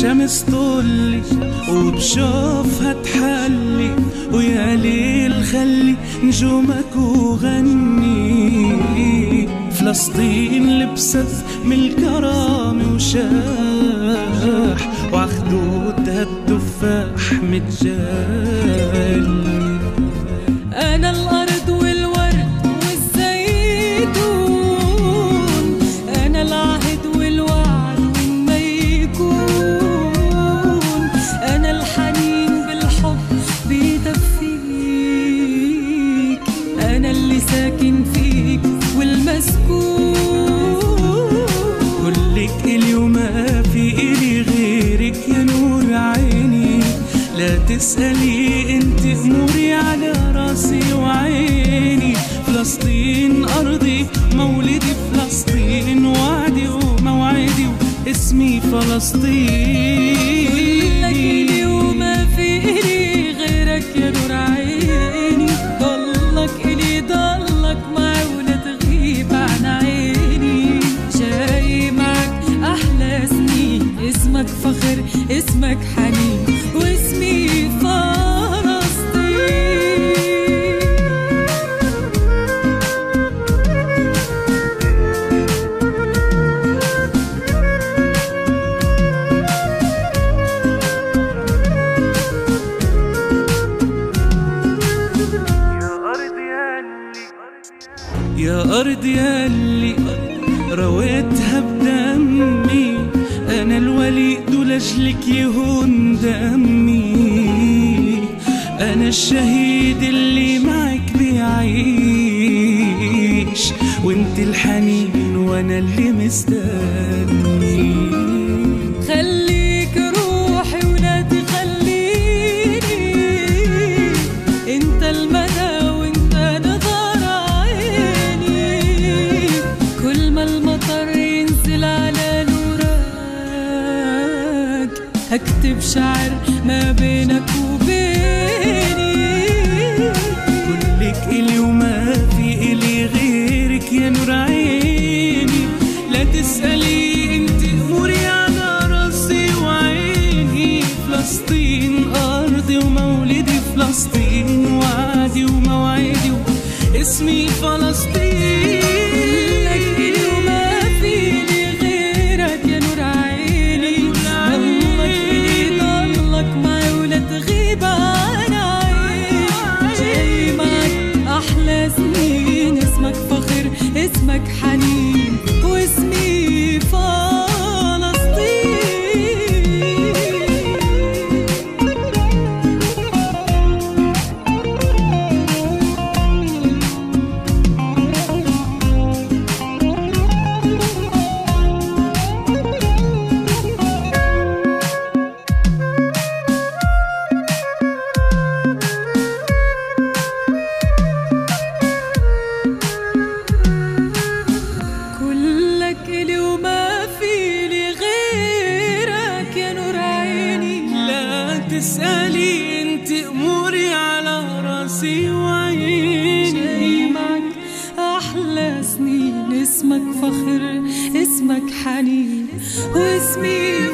شمس طلي وبشوفها تحلي ويا ليل خلي نجومك وغني. فلسطين لبست من الكرامة وشاح وعخدودها التفاح متجلي. أنا تسألي أنت أموري على رأسي وعيني. فلسطين أرضي مولدي فلسطين وعدي وموعدي واسمي فلسطين. يا أرض ياللي رويتها بدمي. أنا الوليد ولجلك يهون دمي. أنا الشهيد اللي معك بيعيش وأنت الحنين وأنا اللي مستني. هكتب شعر ما بينك وبيني. كلك إلي وما في إلي غيرك يا نور عيني. لا تسألي أنت أموري على رأسي وعيني. فلسطين أرضي ومولدي فلسطين وعدي وموعدي. اسمي فلسطين. تسألي انت أموري على راسي وعيني. معك أحلى سنين اسمك فخر اسمك حنين واسمي